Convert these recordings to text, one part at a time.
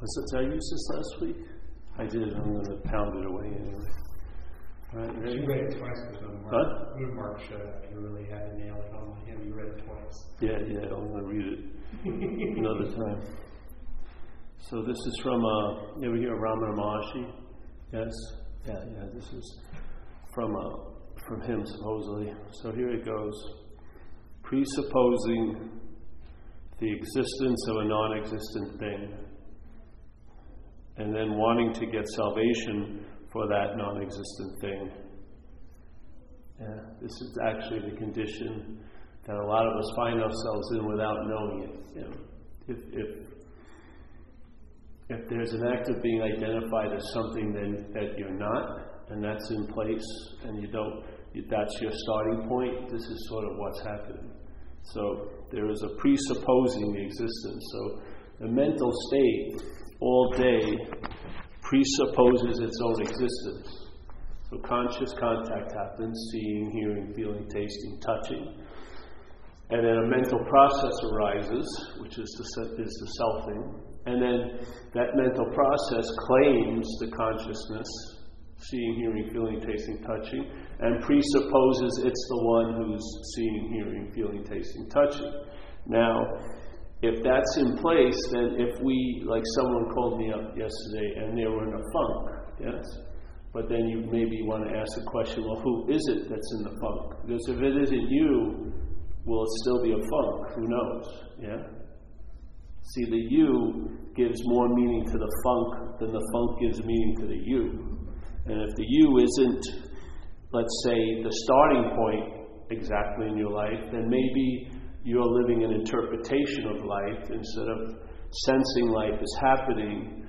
Was it, did I use this last week? I did. I'm going to pound it away anyway. Right, ready? You read it twice because when Mark, Huh? when Mark showed up, you really had to nail it on him. You read it twice. Yeah, yeah, I'm going to read it another time. So this is from, uh, you ever hear of Ramana Maharshi? Yes? Yeah, yeah, this is from, uh, from him supposedly. So here it goes. Presupposing the existence of a non existent thing, and then wanting to get salvation for that non existent thing. Yeah, this is actually the condition that a lot of us find ourselves in without knowing it. You know, if, if, if there's an act of being identified as something then that you're not, and that's in place, and you don't, that's your starting point, this is sort of what's happening. So there is a presupposing existence. So the mental state all day presupposes its own existence. So conscious contact happens seeing, hearing, feeling, tasting, touching. And then a mental process arises, which is the, is the selfing. And then that mental process claims the consciousness, seeing, hearing, feeling, tasting, touching, and presupposes it's the one who's seeing, hearing, feeling, tasting, touching. Now, if that's in place, then if we, like someone called me up yesterday and they were in a funk, yes? But then you maybe want to ask the question, well, who is it that's in the funk? Because if it isn't you, will it still be a funk? Who knows? Yeah? See, the you gives more meaning to the funk than the funk gives meaning to the you. And if the you isn't, let's say, the starting point exactly in your life, then maybe you're living an interpretation of life instead of sensing life is happening.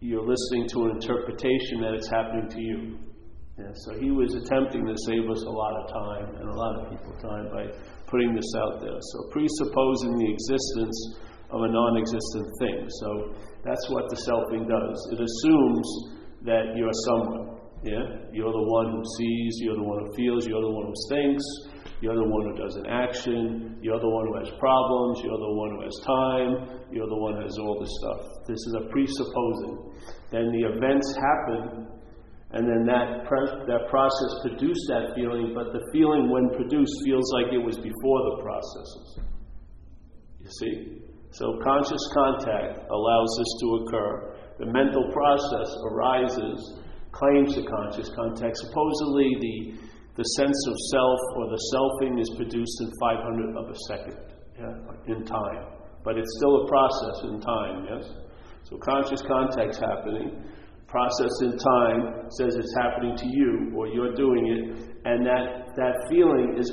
You're listening to an interpretation that it's happening to you. Yeah, so he was attempting to save us a lot of time and a lot of people time by putting this out there. So presupposing the existence of a non-existent thing. So that's what the selfing does. It assumes that you're someone. Yeah, you're the one who sees. You're the one who feels. You're the one who thinks. You're the one who does an action. You're the one who has problems. You're the one who has time. You're the one who has all this stuff. This is a presupposing. Then the events happen, and then that, pre- that process produced that feeling, but the feeling, when produced, feels like it was before the processes. You see? So conscious contact allows this to occur. The mental process arises, claims the conscious contact. Supposedly, the the sense of self or the selfing is produced in 500 of a second yeah, in time. But it's still a process in time, yes? So conscious contact's happening. Process in time says it's happening to you or you're doing it, and that, that feeling is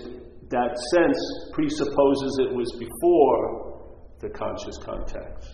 that sense presupposes it was before the conscious contact.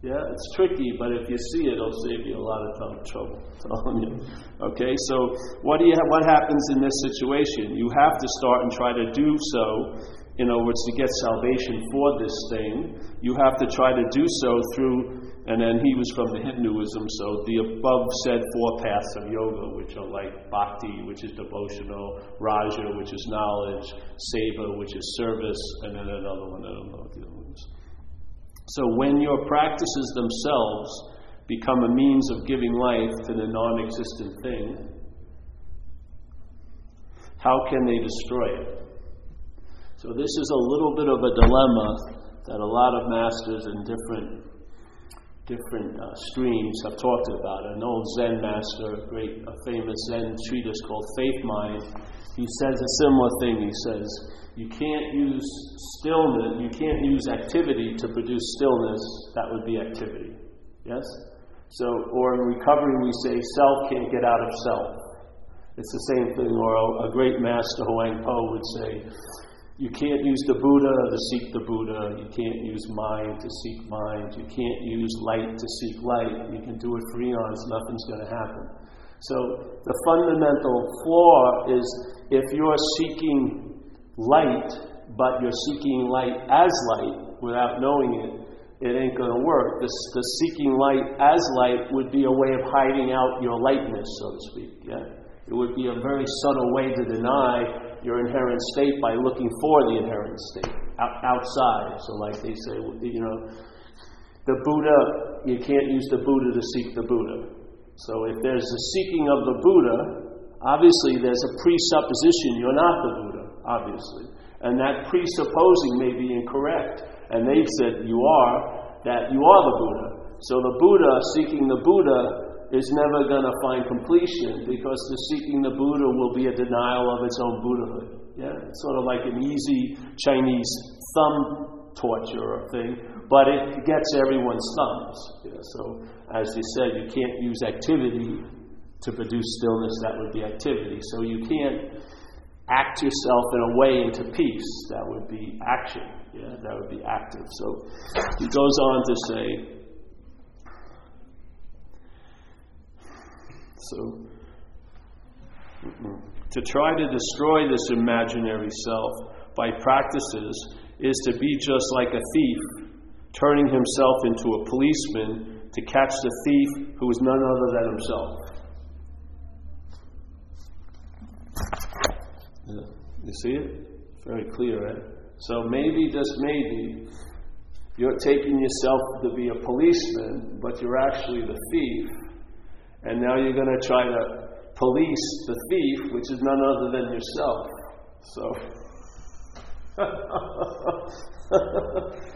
Yeah, it's tricky, but if you see it, it'll save you a lot of trouble. okay, so what do you ha- what happens in this situation? You have to start and try to do so. In other words, to get salvation for this thing, you have to try to do so through. And then he was from the Hinduism, so the above said four paths of yoga, which are like bhakti, which is devotional, raja, which is knowledge, seva, which is service, and then another one I don't know what the other one is. So when your practices themselves become a means of giving life to the non existent thing, how can they destroy it? So this is a little bit of a dilemma that a lot of masters in different different uh, streams have talked about. An old Zen master, a great, a famous Zen treatise called Faith Mind, he says a similar thing. He says, you can't use stillness, you can't use activity to produce stillness, that would be activity. Yes? So, or in recovery, we say self can't get out of self. It's the same thing, or a, a great master, Huang Po, would say, you can't use the Buddha to seek the Buddha. You can't use mind to seek mind. You can't use light to seek light. You can do it for eons, nothing's going to happen. So the fundamental flaw is if you're seeking light, but you're seeking light as light without knowing it, it ain't going to work. The, the seeking light as light would be a way of hiding out your lightness, so to speak. Yeah? It would be a very subtle way to deny your inherent state by looking for the inherent state outside. So, like they say, you know, the Buddha, you can't use the Buddha to seek the Buddha. So if there's a seeking of the Buddha, obviously there's a presupposition you're not the Buddha, obviously. And that presupposing may be incorrect. And they've said you are, that you are the Buddha. So the Buddha seeking the Buddha is never going to find completion because the seeking the Buddha will be a denial of its own Buddhahood. Yeah, it's sort of like an easy Chinese thumb torture thing, but it gets everyone's thumbs. Yeah, so, as you said, you can't use activity to produce stillness. That would be activity. So you can't act yourself in a way into peace. That would be action. Yeah, that would be active. So he goes on to say. So, mm, mm. to try to destroy this imaginary self by practices is to be just like a thief, turning himself into a policeman to catch the thief who is none other than himself. You see it? Very clear, right? So maybe, just maybe, you're taking yourself to be a policeman, but you're actually the thief. And now you're going to try to police the thief, which is none other than yourself. So.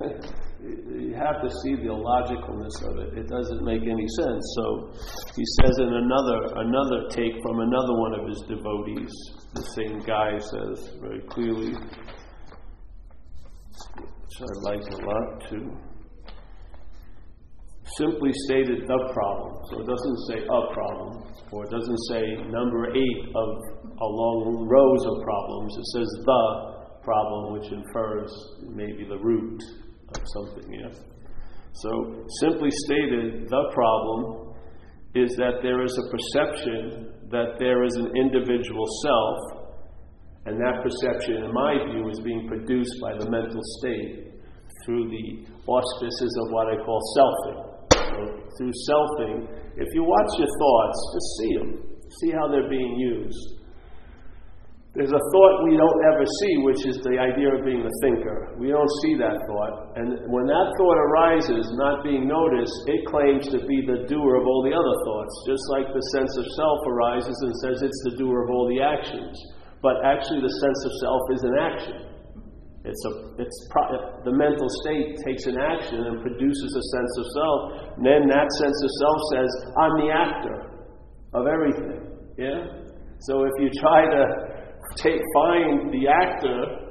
you have to see the illogicalness of it. It doesn't make any sense. So he says in another another take from another one of his devotees, the same guy says very clearly, which I like a lot too. Simply stated the problem. So it doesn't say a problem, or it doesn't say number eight of a long rows of problems. It says the problem, which infers maybe the root of something, yeah? So, simply stated, the problem is that there is a perception that there is an individual self, and that perception, in my view, is being produced by the mental state through the auspices of what I call selfing. Through selfing, if you watch your thoughts, just see them, see how they're being used. There's a thought we don't ever see, which is the idea of being the thinker. We don't see that thought. And when that thought arises, not being noticed, it claims to be the doer of all the other thoughts, just like the sense of self arises and says it's the doer of all the actions. But actually, the sense of self is an action. It's a, it's pro- the mental state takes an action and produces a sense of self. And then that sense of self says, I'm the actor of everything. Yeah? So if you try to take, find the actor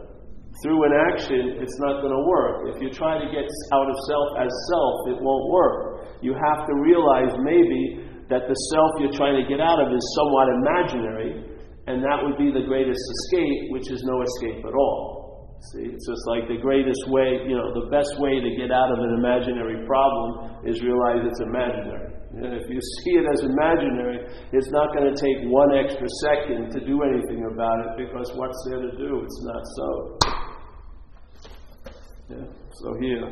through an action, it's not going to work. If you try to get out of self as self, it won't work. You have to realize maybe that the self you're trying to get out of is somewhat imaginary, and that would be the greatest escape, which is no escape at all. See, it's just like the greatest way, you know, the best way to get out of an imaginary problem is realize it's imaginary. And if you see it as imaginary, it's not going to take one extra second to do anything about it because what's there to do? It's not so. Yeah. So here,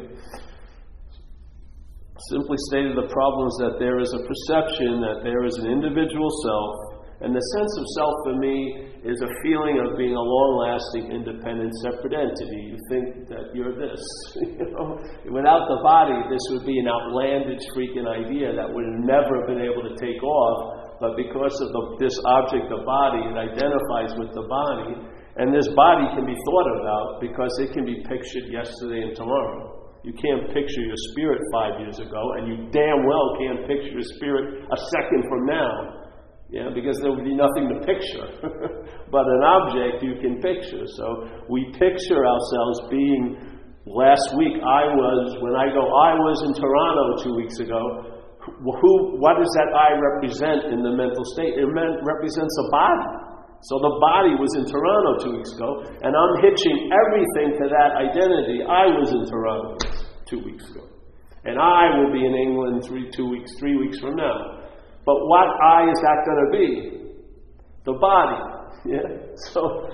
simply stated, the problem is that there is a perception that there is an individual self and the sense of self for me is a feeling of being a long lasting, independent, separate entity. You think that you're this. you know? Without the body, this would be an outlandish freaking idea that would never have been able to take off. But because of the, this object, the body, it identifies with the body. And this body can be thought about because it can be pictured yesterday and tomorrow. You can't picture your spirit five years ago, and you damn well can't picture your spirit a second from now. Yeah, because there would be nothing to picture. but an object you can picture. So we picture ourselves being. Last week I was, when I go, I was in Toronto two weeks ago. Who, what does that I represent in the mental state? It represents a body. So the body was in Toronto two weeks ago, and I'm hitching everything to that identity. I was in Toronto two weeks ago. And I will be in England three, two weeks, three weeks from now. But what I is that going to be? The body. Yeah? So,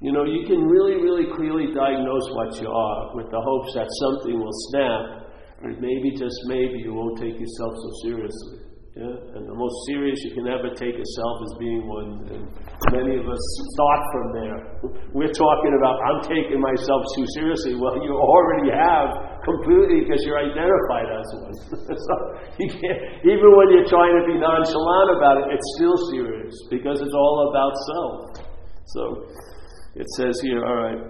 you know, you can really, really clearly diagnose what you are with the hopes that something will snap, and maybe, just maybe, you won't take yourself so seriously. Yeah? And the most serious you can ever take yourself self is being one. And many of us start from there. We're talking about, I'm taking myself too seriously. Well, you already have completely because you're identified as one. so you can't, even when you're trying to be nonchalant about it, it's still serious because it's all about self. So it says here, all right.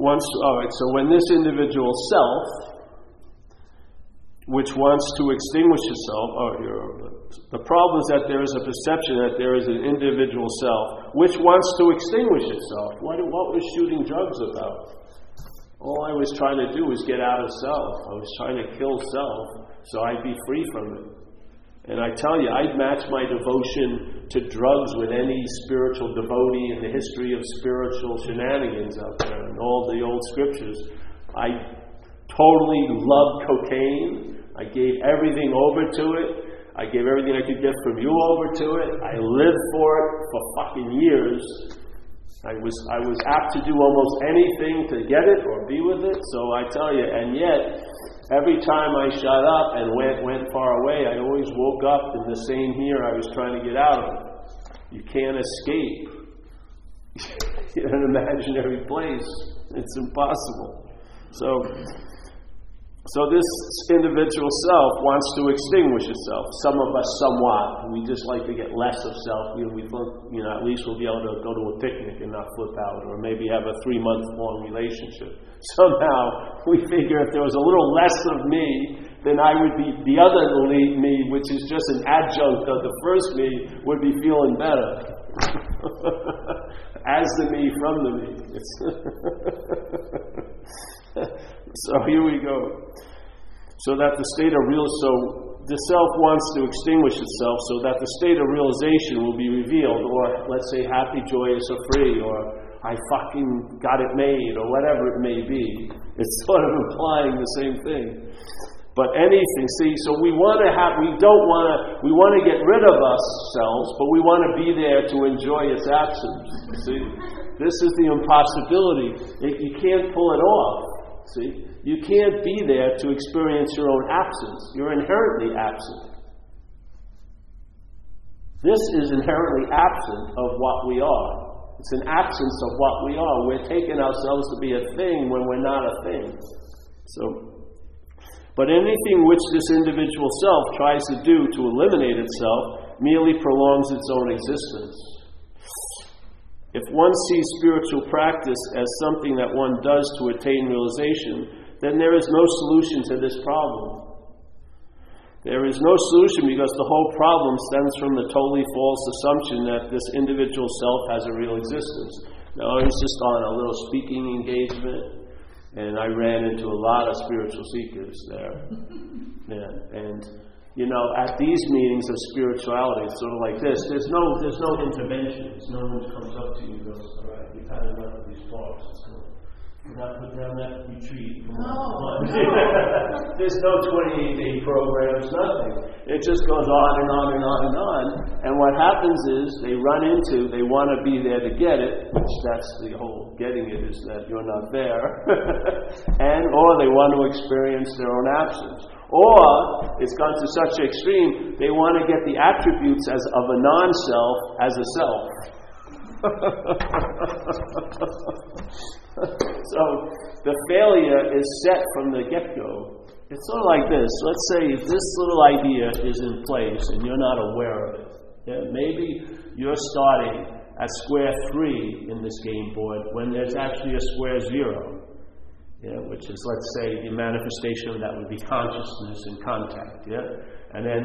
Once, all right, so when this individual self, which wants to extinguish itself. The problem is that there is a perception that there is an individual self which wants to extinguish itself. What, what was shooting drugs about? All I was trying to do was get out of self. I was trying to kill self so I'd be free from it. And I tell you, I'd match my devotion to drugs with any spiritual devotee in the history of spiritual shenanigans out there and all the old scriptures. I totally loved cocaine. I gave everything over to it. I gave everything I could get from you over to it. I lived for it for fucking years. I was I was apt to do almost anything to get it or be with it. So I tell you, and yet every time I shut up and went went far away, I always woke up in the same here I was trying to get out of. You can't escape in an imaginary place. It's impossible. So so this individual self wants to extinguish itself. Some of us somewhat. We just like to get less of self. You know, we think, you know, at least we'll be able to go to a picnic and not flip out, or maybe have a three month long relationship. Somehow we figure if there was a little less of me, then I would be the other me, which is just an adjunct of the first me, would be feeling better. As the me from the me. so here we go. So that the state of real so the self wants to extinguish itself so that the state of realization will be revealed, or let's say happy, joyous, or free, or I fucking got it made, or whatever it may be. It's sort of implying the same thing. But anything, see, so we want to have, we don't want to, we want to get rid of ourselves, but we want to be there to enjoy its absence. See, this is the impossibility. It, you can't pull it off. See? You can't be there to experience your own absence. You're inherently absent. This is inherently absent of what we are. It's an absence of what we are. We're taking ourselves to be a thing when we're not a thing. So, but anything which this individual self tries to do to eliminate itself merely prolongs its own existence. If one sees spiritual practice as something that one does to attain realization, then there is no solution to this problem. There is no solution because the whole problem stems from the totally false assumption that this individual self has a real existence. Now, I was just on a little speaking engagement, and I ran into a lot of spiritual seekers there. Yeah, and you know, at these meetings of spirituality, it's sort of like this. There's no, there's no interventions. No one comes up to you and goes, "All right, you've had enough of these talks. Let's go. Not put down that retreat. Come on, come there's no 28 day programs, nothing. It just goes on and on and on and on. And what happens is they run into, they want to be there to get it, which that's the whole getting it is that you're not there, and or they want to experience their own absence. Or it's gone to such an extreme, they want to get the attributes as of a non self as a self. so the failure is set from the get go. It's sort of like this. Let's say this little idea is in place and you're not aware of it. Yeah, maybe you're starting at square three in this game board when there's actually a square zero yeah, which is, let's say, the manifestation of that would be consciousness and contact, yeah? And then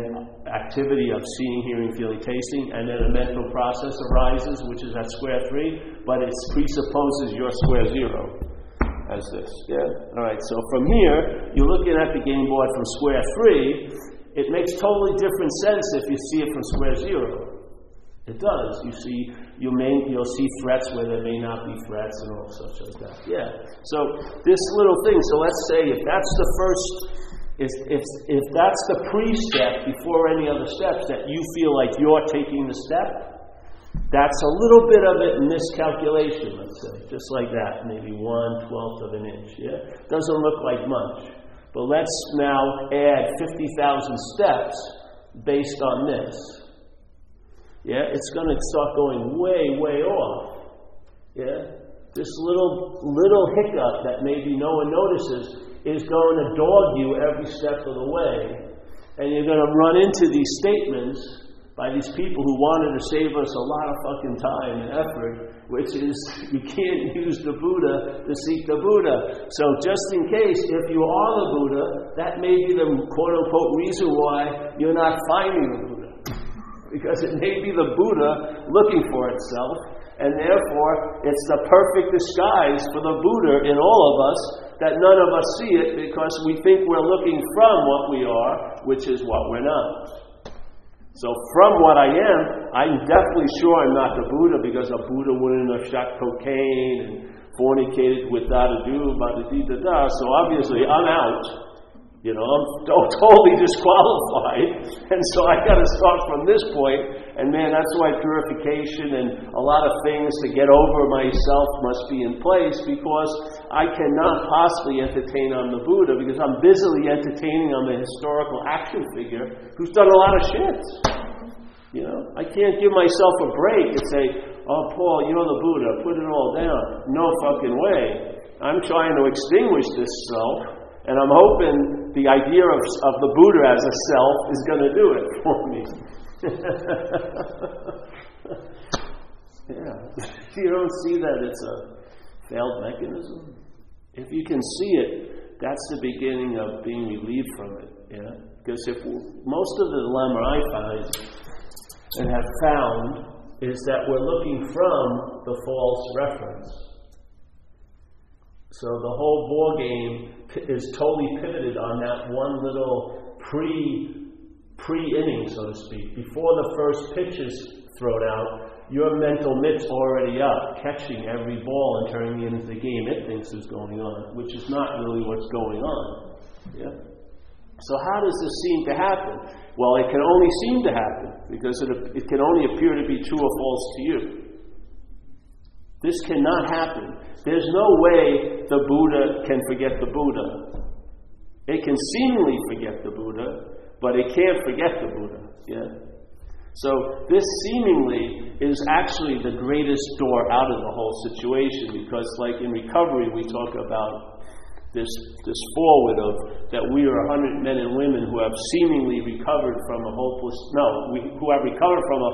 activity of seeing, hearing, feeling, tasting, and then a mental process arises, which is at square three, but it presupposes your square zero as this, yeah? All right, so from here, you're looking at the game board from square three, it makes totally different sense if you see it from square zero. It does. You see, you may you'll see threats where there may not be threats and all such like that. Yeah. So this little thing. So let's say if that's the first, if if if that's the pre-step before any other steps that you feel like you're taking the step, that's a little bit of it in this calculation. Let's say just like that, maybe one twelfth of an inch. Yeah. Doesn't look like much. But let's now add 50,000 steps based on this. Yeah, it's going to start going way, way off. Yeah? This little, little hiccup that maybe no one notices is going to dog you every step of the way. And you're going to run into these statements by these people who wanted to save us a lot of fucking time and effort, which is you can't use the Buddha to seek the Buddha. So, just in case, if you are the Buddha, that may be the quote unquote reason why you're not finding the Buddha. Because it may be the Buddha looking for itself, and therefore it's the perfect disguise for the Buddha in all of us that none of us see it because we think we're looking from what we are, which is what we're not. So, from what I am, I'm definitely sure I'm not the Buddha because a Buddha wouldn't have shot cocaine and fornicated with da da do, ba da da da. So, obviously, I'm out. You know, I'm totally disqualified. And so I got to start from this point. And man, that's why purification and a lot of things to get over myself must be in place because I cannot possibly entertain on the Buddha because I'm busily entertaining on the historical action figure who's done a lot of shit. You know, I can't give myself a break and say, oh, Paul, you're the Buddha, put it all down. No fucking way. I'm trying to extinguish this self and I'm hoping the idea of, of the Buddha as a self is going to do it for me. yeah. you don't see that it's a failed mechanism. If you can see it, that's the beginning of being relieved from it. Yeah? Because if most of the dilemma I find and have found is that we're looking from the false reference. So the whole ball game is totally pivoted on that one little pre pre inning, so to speak. Before the first pitch is thrown out, your mental mitt's already up, catching every ball and turning into the game it thinks is going on, which is not really what's going on. Yeah. So how does this seem to happen? Well, it can only seem to happen because it, it can only appear to be true or false to you. This cannot happen there's no way the Buddha can forget the Buddha. It can seemingly forget the Buddha, but it can't forget the Buddha. Yeah? So this seemingly is actually the greatest door out of the whole situation because, like in recovery, we talk about this, this forward of that we are 100 men and women who have seemingly recovered from a hopeless, no, we, who have recovered from a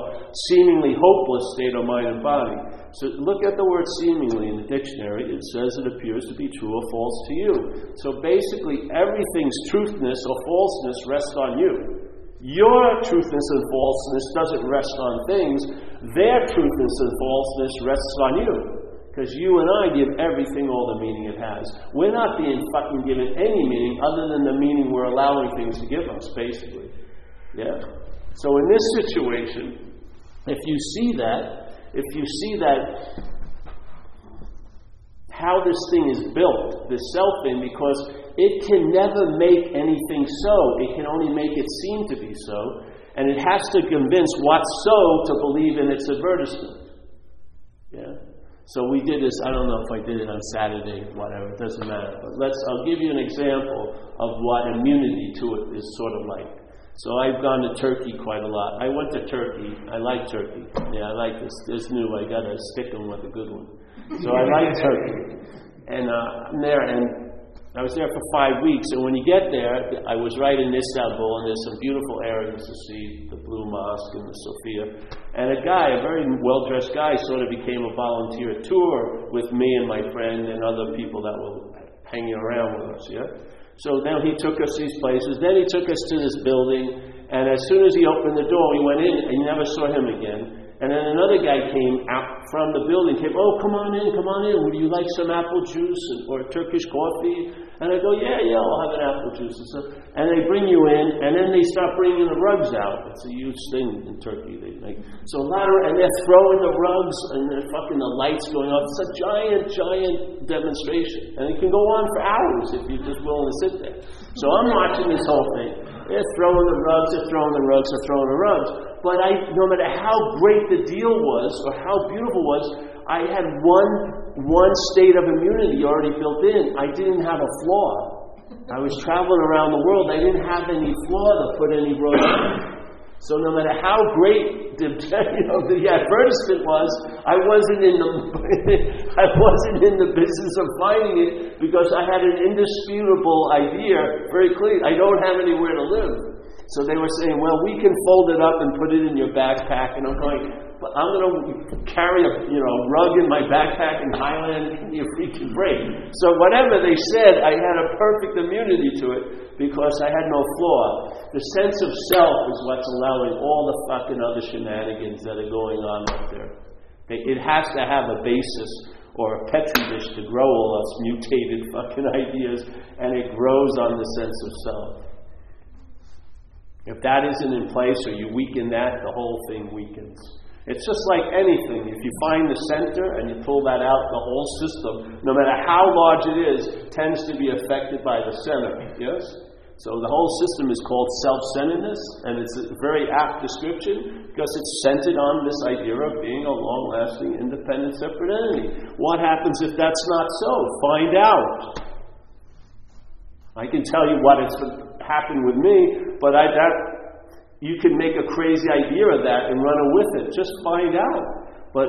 seemingly hopeless state of mind and body. So look at the word seemingly in the dictionary. It says it appears to be true or false to you. So basically, everything's truthness or falseness rests on you. Your truthness and falseness doesn't rest on things, their truthness and falseness rests on you. Because you and I give everything all the meaning it has. We're not being fucking given any meaning other than the meaning we're allowing things to give us, basically. Yeah? So in this situation, if you see that, if you see that how this thing is built, this self thing, because it can never make anything so. It can only make it seem to be so. And it has to convince what's so to believe in its advertisement. Yeah? So we did this, I don't know if I did it on Saturday, whatever, it doesn't matter. But let's, I'll give you an example of what immunity to it is sort of like. So I've gone to Turkey quite a lot. I went to Turkey. I like Turkey. Yeah, I like this. This new, I got to stick them with a good one. So I like Turkey. And uh, I'm there, and I was there for five weeks, and when you get there, I was right in Istanbul, and there's some beautiful areas to see the Blue Mosque and the Sophia. And a guy, a very well dressed guy, sort of became a volunteer tour with me and my friend and other people that were hanging around with us, yeah? So now he took us these places. Then he took us to this building, and as soon as he opened the door, we went in, and you never saw him again. And then another guy came out from the building, came, oh, come on in, come on in. Would you like some apple juice or Turkish coffee? And I go, yeah, yeah, I'll have an apple juice. And, so, and they bring you in, and then they start bringing the rugs out. It's a huge thing in Turkey. They make so a lot of, and they're throwing the rugs, and they're fucking the lights going off. It's a giant, giant demonstration, and it can go on for hours if you're just willing to sit there. So I'm watching this whole thing. They're throwing the rugs, they're throwing the rugs, they're throwing the rugs. But I, no matter how great the deal was or how beautiful it was, I had one, one state of immunity already built in. I didn't have a flaw. I was traveling around the world. I didn't have any flaw to put any road on. So no matter how great the, you know, the advertisement was, I wasn't in the I wasn't in the business of finding it because I had an indisputable idea very clear. I don't have anywhere to live. So they were saying, well, we can fold it up and put it in your backpack. And I'm going, but I'm going to carry a you know rug in my backpack in Thailand. Give me a freaking break. So whatever they said, I had a perfect immunity to it because I had no flaw. The sense of self is what's allowing all the fucking other shenanigans that are going on up there. It has to have a basis or a petri dish to grow all those mutated fucking ideas, and it grows on the sense of self. If that isn't in place or you weaken that, the whole thing weakens. It's just like anything. If you find the center and you pull that out, the whole system, no matter how large it is, tends to be affected by the center. Yes? So the whole system is called self centeredness, and it's a very apt description because it's centered on this idea of being a long lasting, independent, separate entity. What happens if that's not so? Find out. I can tell you what has happened with me, but I, that you can make a crazy idea of that and run with it. Just find out. But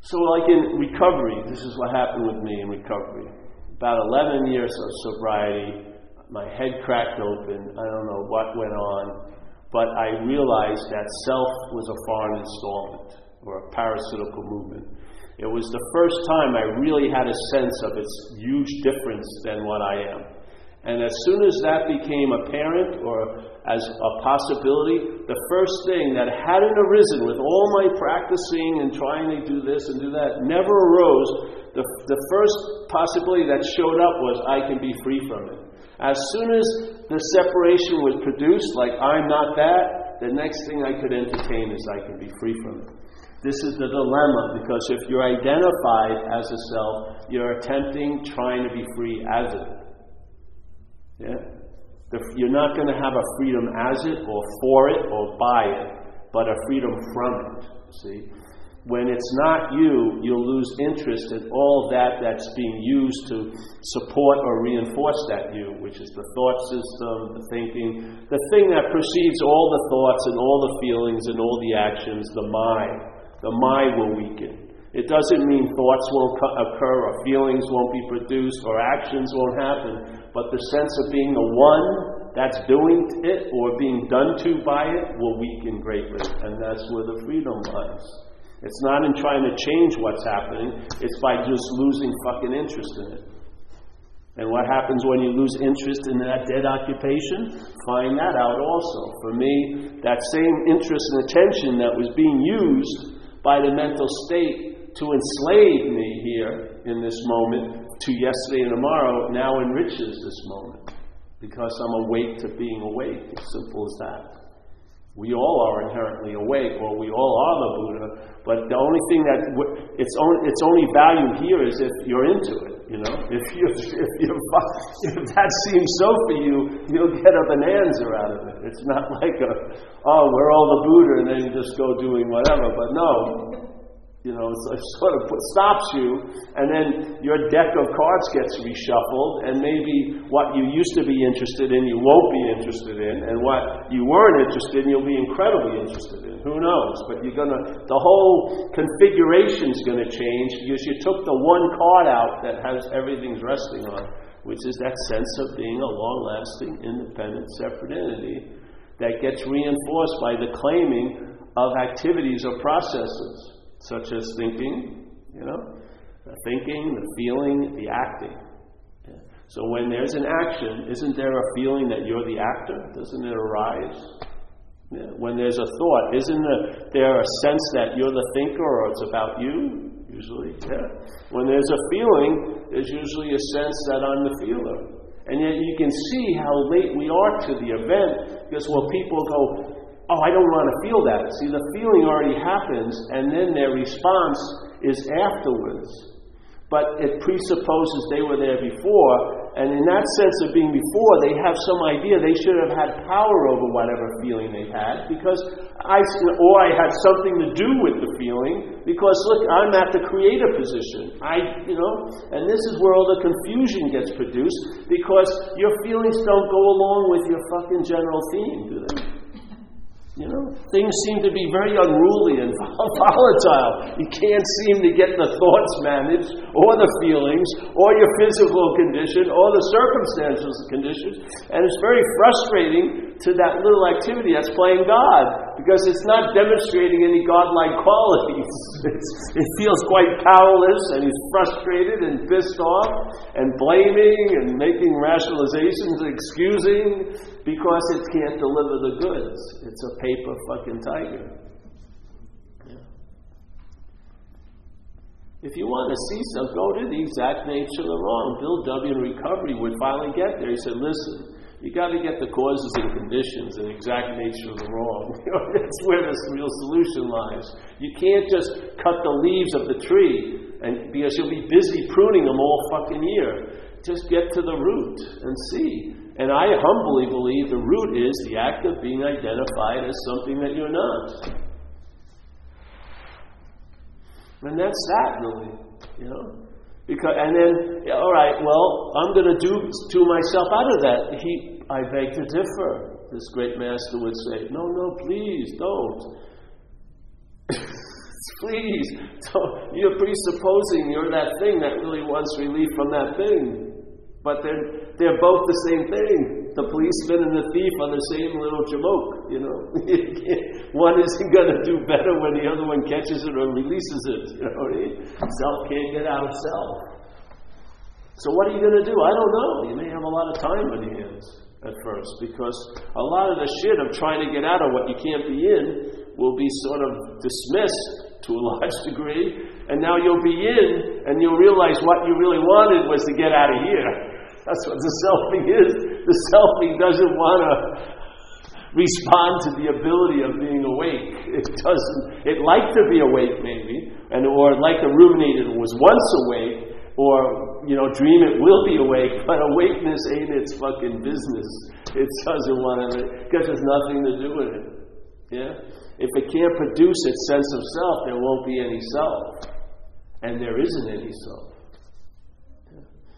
so, like in recovery, this is what happened with me in recovery. About 11 years of sobriety, my head cracked open. I don't know what went on, but I realized that self was a foreign installment or a parasitical movement. It was the first time I really had a sense of its huge difference than what I am. And as soon as that became apparent or as a possibility, the first thing that hadn't arisen with all my practicing and trying to do this and do that never arose. The, the first possibility that showed up was I can be free from it. As soon as the separation was produced, like I'm not that, the next thing I could entertain is I can be free from it. This is the dilemma because if you're identified as a self, you're attempting, trying to be free as it. Yeah? You're not going to have a freedom as it, or for it, or by it, but a freedom from it. See? When it's not you, you'll lose interest in all that that's being used to support or reinforce that you, which is the thought system, the thinking, the thing that precedes all the thoughts and all the feelings and all the actions, the mind. The mind will weaken. It doesn't mean thoughts won't occur or feelings won't be produced or actions won't happen, but the sense of being the one that's doing it or being done to by it will weaken greatly, and that's where the freedom lies. It's not in trying to change what's happening, it's by just losing fucking interest in it. And what happens when you lose interest in that dead occupation? Find that out also. For me, that same interest and attention that was being used by the mental state to enslave me here in this moment to yesterday and tomorrow now enriches this moment because I'm awake to being awake. As simple as that. We all are inherently awake, or we all are the Buddha, but the only thing that its only, its only value here is if you're into it. You know, if you if you if that seems so for you, you'll get a bonanza out of it. It's not like a oh we're all the Buddha and then you just go doing whatever. But no, you know, it sort of stops you, and then your deck of cards gets reshuffled, and maybe what you used to be interested in, you won't be interested in, and what you weren't interested in, you'll be incredibly interested in. Who knows? But you're gonna, the whole configuration's gonna change because you took the one card out that has everything's resting on, which is that sense of being a long-lasting, independent, separate entity that gets reinforced by the claiming of activities or processes such as thinking, you know, the thinking, the feeling, the acting. So when there's an action, isn't there a feeling that you're the actor? Doesn't it arise? When there's a thought, isn't there a sense that you're the thinker or it's about you? Usually, yeah. When there's a feeling, there's usually a sense that I'm the feeler. And yet you can see how late we are to the event because well, people go, oh, I don't want to feel that. See, the feeling already happens, and then their response is afterwards. But it presupposes they were there before, and in that sense of being before, they have some idea they should have had power over whatever feeling they had, because I, or I had something to do with the feeling, because look, I'm at the creator position. I, you know, and this is where all the confusion gets produced, because your feelings don't go along with your fucking general theme, do they? You know, things seem to be very unruly and volatile. You can't seem to get the thoughts managed, or the feelings, or your physical condition, or the circumstances and conditions. And it's very frustrating to that little activity that's playing God, because it's not demonstrating any godlike qualities. It's, it feels quite powerless, and he's frustrated and pissed off, and blaming, and making rationalizations, excusing, because it can't deliver the goods. It's a paper fucking tiger. If you want to see some, go to the exact nature of the wrong. Bill W. in recovery would finally get there. He said, listen, you got to get the causes and conditions and exact nature of the wrong. That's where this real solution lies. You can't just cut the leaves of the tree and because you'll be busy pruning them all fucking year. Just get to the root and see. And I humbly believe the root is the act of being identified as something that you're not. And that's that, really. You know? Because, and then, all right, well, I'm going to do, do myself out of that. He, I beg to differ. This great master would say, no, no, please, don't. please, don't. You're presupposing you're that thing that really wants relief from that thing. But they're, they're both the same thing. The policeman and the thief are the same little jamoke, you know. one isn't going to do better when the other one catches it or releases it, you know. Self can't get out of self. So what are you going to do? I don't know. You may have a lot of time on your hands at first because a lot of the shit of trying to get out of what you can't be in will be sort of dismissed to a large degree, and now you'll be in and you'll realize what you really wanted was to get out of here. That's what the selfing is. The selfing doesn't want to respond to the ability of being awake. It doesn't. It liked to be awake, maybe, and or like the ruminate it was once awake, or you know, dream it will be awake. But awakeness ain't its fucking business. It doesn't want to because there's nothing to do with it. Yeah. If it can't produce its sense of self, there won't be any self, and there isn't any self.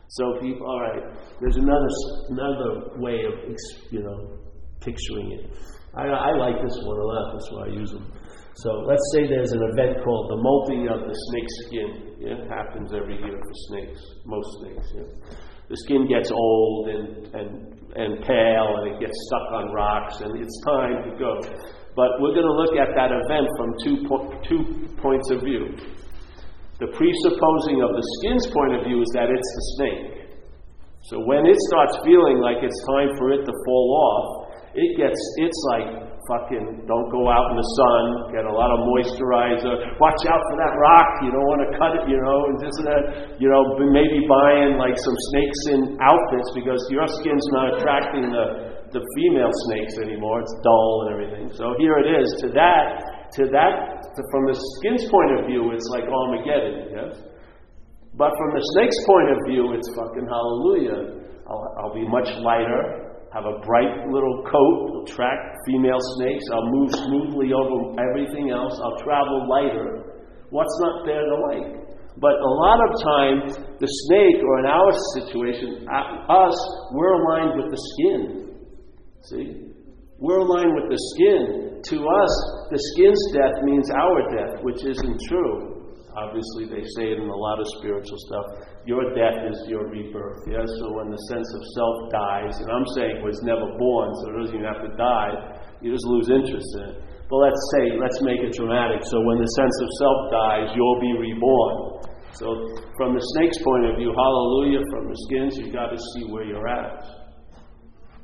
So people, all right, there's another another way of you know picturing it. I, I like this one a lot. That's why I use them. So let's say there's an event called the molting of the snake skin. It happens every year for snakes, most snakes. Yeah. The skin gets old and, and, and pale and it gets stuck on rocks and it's time to go. But we're going to look at that event from two, po- two points of view. The presupposing of the skin's point of view is that it's the snake. So when it starts feeling like it's time for it to fall off, it gets, it's like fucking don't go out in the sun, get a lot of moisturizer, watch out for that rock, you don't want to cut it, you know, and this and that, you know, maybe buying like some snakeskin outfits because your skin's not attracting the, the female snakes anymore, it's dull and everything. So here it is. To that, to that from the skin's point of view, it's like Armageddon, yes? But from the snake's point of view, it's fucking hallelujah. I'll, I'll be much lighter, have a bright little coat, attract female snakes, I'll move smoothly over everything else, I'll travel lighter. What's not there to like? But a lot of times, the snake, or in our situation, us, we're aligned with the skin. See? We're aligned with the skin. To us, the skin's death means our death, which isn't true. Obviously, they say it in a lot of spiritual stuff. Your death is your rebirth. Yeah? So when the sense of self dies, and I'm saying was never born, so it doesn't even have to die, you just lose interest in it. But let's say, let's make it dramatic. So when the sense of self dies, you'll be reborn. So from the snake's point of view, hallelujah, from the skins, you've got to see where you're at.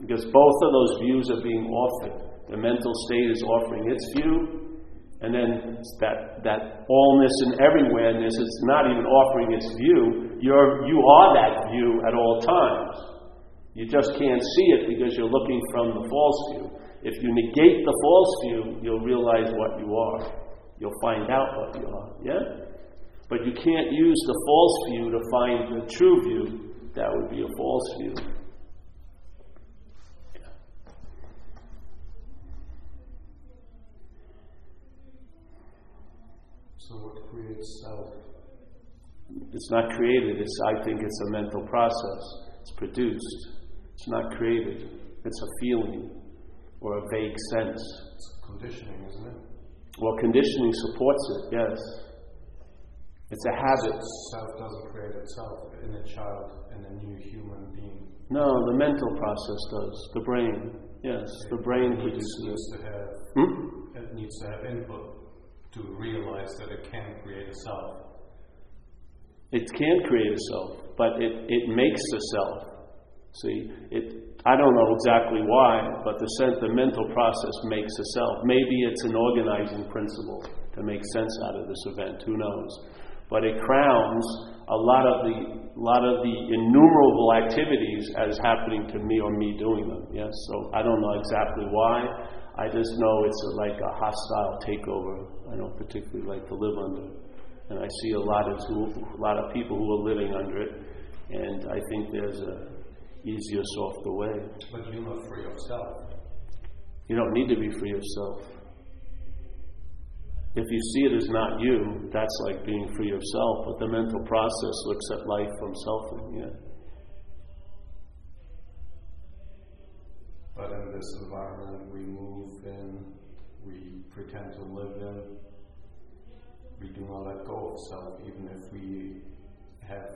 Because both of those views are being offered. The mental state is offering its view, and then that, that allness and everywhereness is not even offering its view. You're, you are that view at all times. You just can't see it because you're looking from the false view. If you negate the false view, you'll realize what you are. You'll find out what you are. Yeah? But you can't use the false view to find the true view. That would be a false view. So what creates self? It's not created. It's, I think it's a mental process. It's produced. It's not created. It's a feeling or a vague sense. It's conditioning, isn't it? Well, conditioning supports it, yes. It's a habit. Self doesn't create itself in a child, in a new human being. No, the mental process does. The brain. Yes, the brain It produces needs to have Hmm? it needs to have input to realize that it can create a self. It can create a self, but it, it makes a self. See, it, I don't know exactly why, but the, sense, the mental process makes a self. Maybe it's an organizing principle to make sense out of this event, who knows. But it crowns a lot of the lot of the innumerable activities as happening to me or me doing them. Yes, so I don't know exactly why. I just know it's a, like a hostile takeover. I don't particularly like to live under, and I see a lot of who, a lot of people who are living under it, and I think there's a easier, softer way. But you're not free of self. You don't need to be free yourself. If you see it as not you, that's like being free of self, but the mental process looks at life from selfing, yeah. But in this environment we move in, pretend to live in, we do not let go of self, even if we have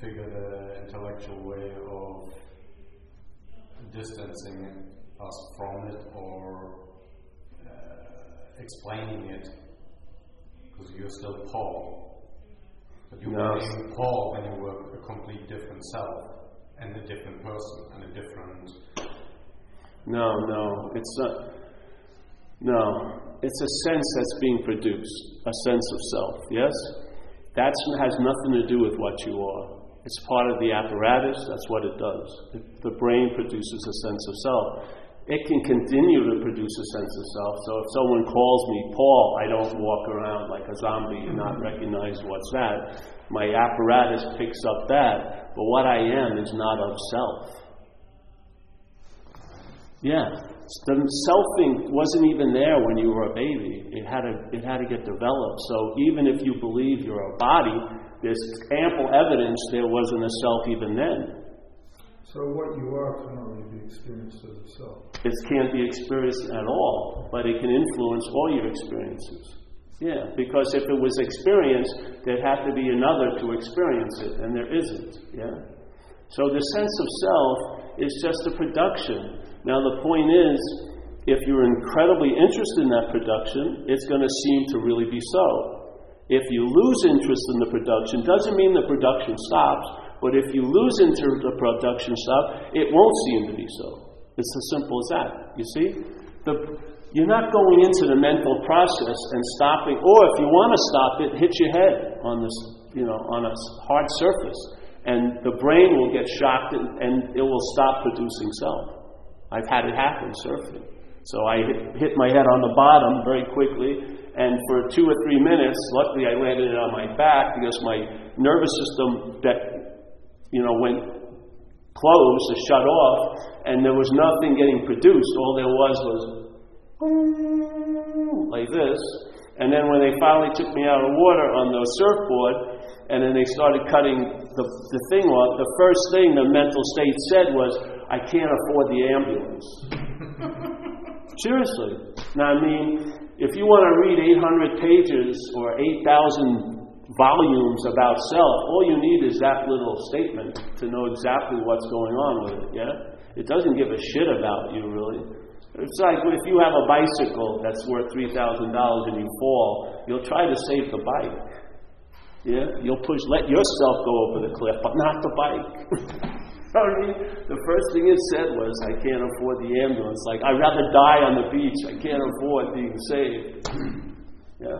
figured an intellectual way of distancing us from it or uh, explaining it, because you're still Paul. But you No. were Paul when you were a complete different self and a different person and a different No, no, it's not. No, it's a sense that's being produced, a sense of self, yes? That has nothing to do with what you are. It's part of the apparatus, that's what it does. The brain produces a sense of self. It can continue to produce a sense of self. So if someone calls me Paul, I don't walk around like a zombie and not recognize what's that. My apparatus picks up that, but what I am is not of self. Yeah, the selfing wasn't even there when you were a baby. It had to, it had to get developed. So even if you believe you're a body, there's ample evidence there wasn't a self even then. So what you are can only be experienced as a self. It can't be experienced at all, but it can influence all your experiences. Yeah, because if it was experienced, there'd have to be another to experience it, and there isn't. Yeah? So the sense of self is just a production. Now, the point is, if you're incredibly interested in that production, it's going to seem to really be so. If you lose interest in the production, doesn't mean the production stops, but if you lose interest in the production stop, it won't seem to be so. It's as simple as that. You see? The, you're not going into the mental process and stopping, or if you want to stop it, hit your head on this, you know, on a hard surface, and the brain will get shocked and, and it will stop producing self. I've had it happen surfing. So I hit, hit my head on the bottom very quickly, and for two or three minutes, luckily I landed it on my back because my nervous system that you know went closed or shut off, and there was nothing getting produced. All there was was like this. And then when they finally took me out of water on the surfboard, and then they started cutting the, the thing was, the first thing the mental state said was, I can't afford the ambulance. Seriously. Now, I mean, if you want to read 800 pages or 8,000 volumes about self, all you need is that little statement to know exactly what's going on with it, yeah? It doesn't give a shit about you, really. It's like if you have a bicycle that's worth $3,000 and you fall, you'll try to save the bike. Yeah? You'll push, let yourself go over the cliff, but not the bike. I mean, the first thing it said was, I can't afford the ambulance. Like, I'd rather die on the beach. I can't afford being saved. yeah.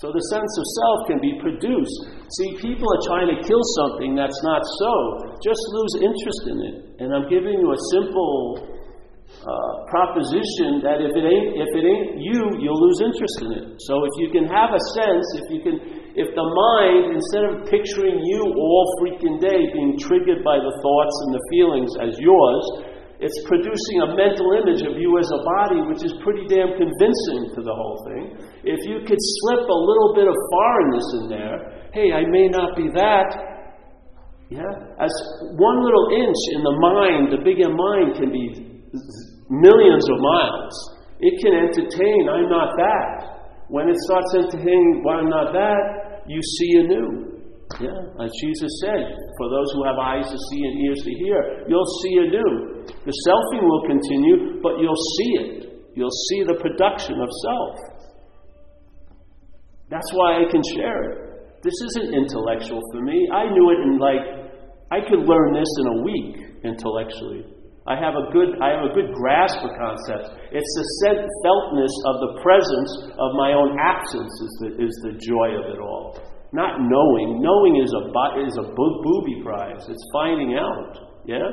So the sense of self can be produced. See, people are trying to kill something that's not so. Just lose interest in it. And I'm giving you a simple uh, proposition that if it ain't if it ain't you, you'll lose interest in it. So if you can have a sense, if you can, if the mind instead of picturing you all freaking day being triggered by the thoughts and the feelings as yours, It's producing a mental image of you as a body, which is pretty damn convincing to the whole thing. If you could slip a little bit of foreignness in there, hey, I may not be that. Yeah? As one little inch in the mind, the bigger mind can be millions of miles. It can entertain, I'm not that. When it starts entertaining, well, I'm not that, you see anew. Yeah, as Jesus said, for those who have eyes to see and ears to hear, you'll see anew. The selfing will continue, but you'll see it. You'll see the production of self. That's why I can share it. This isn't intellectual for me. I knew it in like, I could learn this in a week intellectually. I have a good, I have a good grasp of concepts. It's the feltness of the presence of my own absence is the, is the joy of it all. Not knowing. Knowing is a, is a booby prize. It's finding out. Yeah?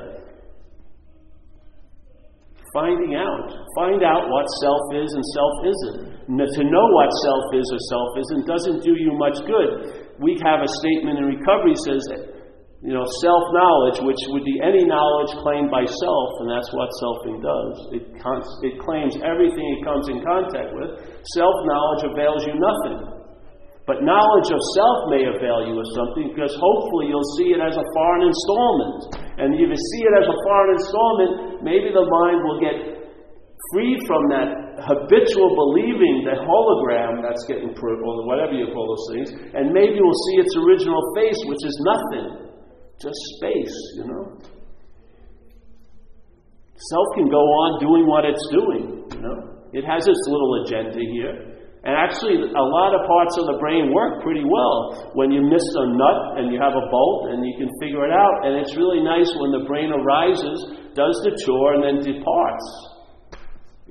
Finding out. Find out what self is and self isn't. To know what self is or self isn't doesn't do you much good. We have a statement in recovery says you know, self knowledge, which would be any knowledge claimed by self, and that's what selfing does. It, con- it claims everything it comes in contact with. Self knowledge avails you nothing. But knowledge of self may avail you of something because hopefully you'll see it as a foreign installment. And if you see it as a foreign installment, maybe the mind will get freed from that habitual believing, the hologram that's getting, or whatever you call those things, and maybe we'll see its original face, which is nothing. Just space, you know. Self can go on doing what it's doing, you know. It has its little agenda here. And actually, a lot of parts of the brain work pretty well. When you miss a nut and you have a bolt and you can figure it out, and it's really nice when the brain arises, does the chore, and then departs.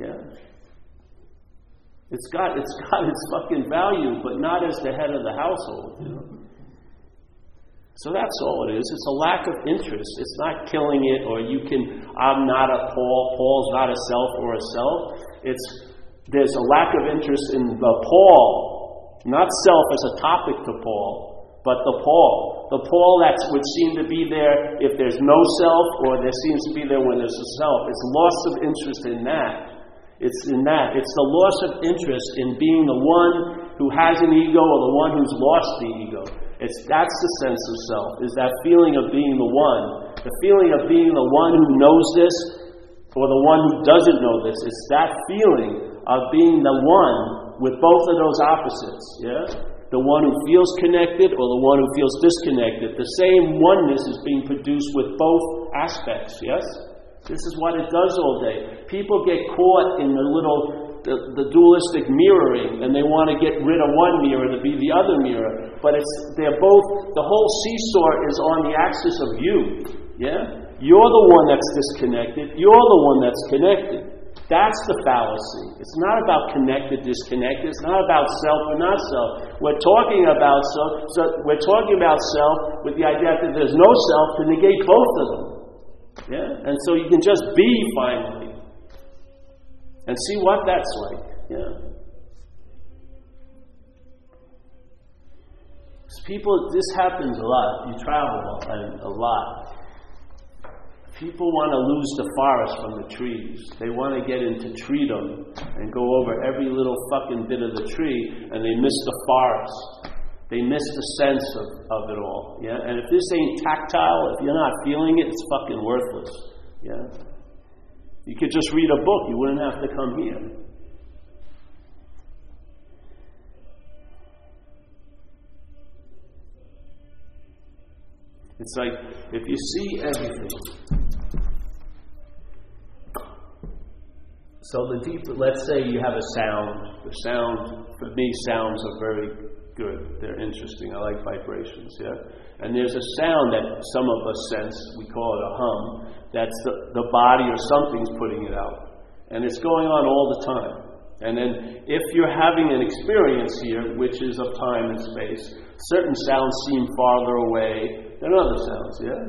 Yeah. It's got, it's got its fucking value, but not as the head of the household, you know. So that's all it is. It's a lack of interest. It's not killing it, or you can, I'm not a Paul, Paul's not a self or a self. It's, there's a lack of interest in the Paul, not self as a topic to Paul, but the Paul. The Paul that would seem to be there if there's no self, or there seems to be there when there's a self. It's loss of interest in that. It's in that. It's the loss of interest in being the one who has an ego or the one who's lost the ego. It's, that's the sense of self, is that feeling of being the one. The feeling of being the one who knows this or the one who doesn't know this. It's that feeling of being the one with both of those opposites. Yeah? The one who feels connected or the one who feels disconnected. The same oneness is being produced with both aspects. Yes? This is what it does all day. People get caught in the little the, the dualistic mirroring, and they want to get rid of one mirror to be the other mirror. But it's they're both the whole seesaw is on the axis of you. Yeah? You're the one that's disconnected, you're the one that's connected. That's the fallacy. It's not about connected, disconnected. It's not about self or not self. We're talking about self. So we're talking about self with the idea that there's no self to negate both of them. Yeah, and so you can just be finally and see what that's like. Yeah. People, this happens a lot. You travel a, a lot. People want to lose the forest from the trees. They want to get into treedom and go over every little fucking bit of the tree, and they miss the forest. They miss the sense of, of it all. Yeah? And if this ain't tactile, if you're not feeling it, it's fucking worthless. Yeah? You could just read a book, you wouldn't have to come here. It's like if you see everything. So the deep, let's say you have a sound. The sound, for me, sounds are very good. They're interesting. I like vibrations, yeah? And there's a sound that some of us sense, we call it a hum, that's the, the body or something's putting it out. And it's going on all the time. And then if you're having an experience here, which is of time and space, certain sounds seem farther away than other sounds, yeah?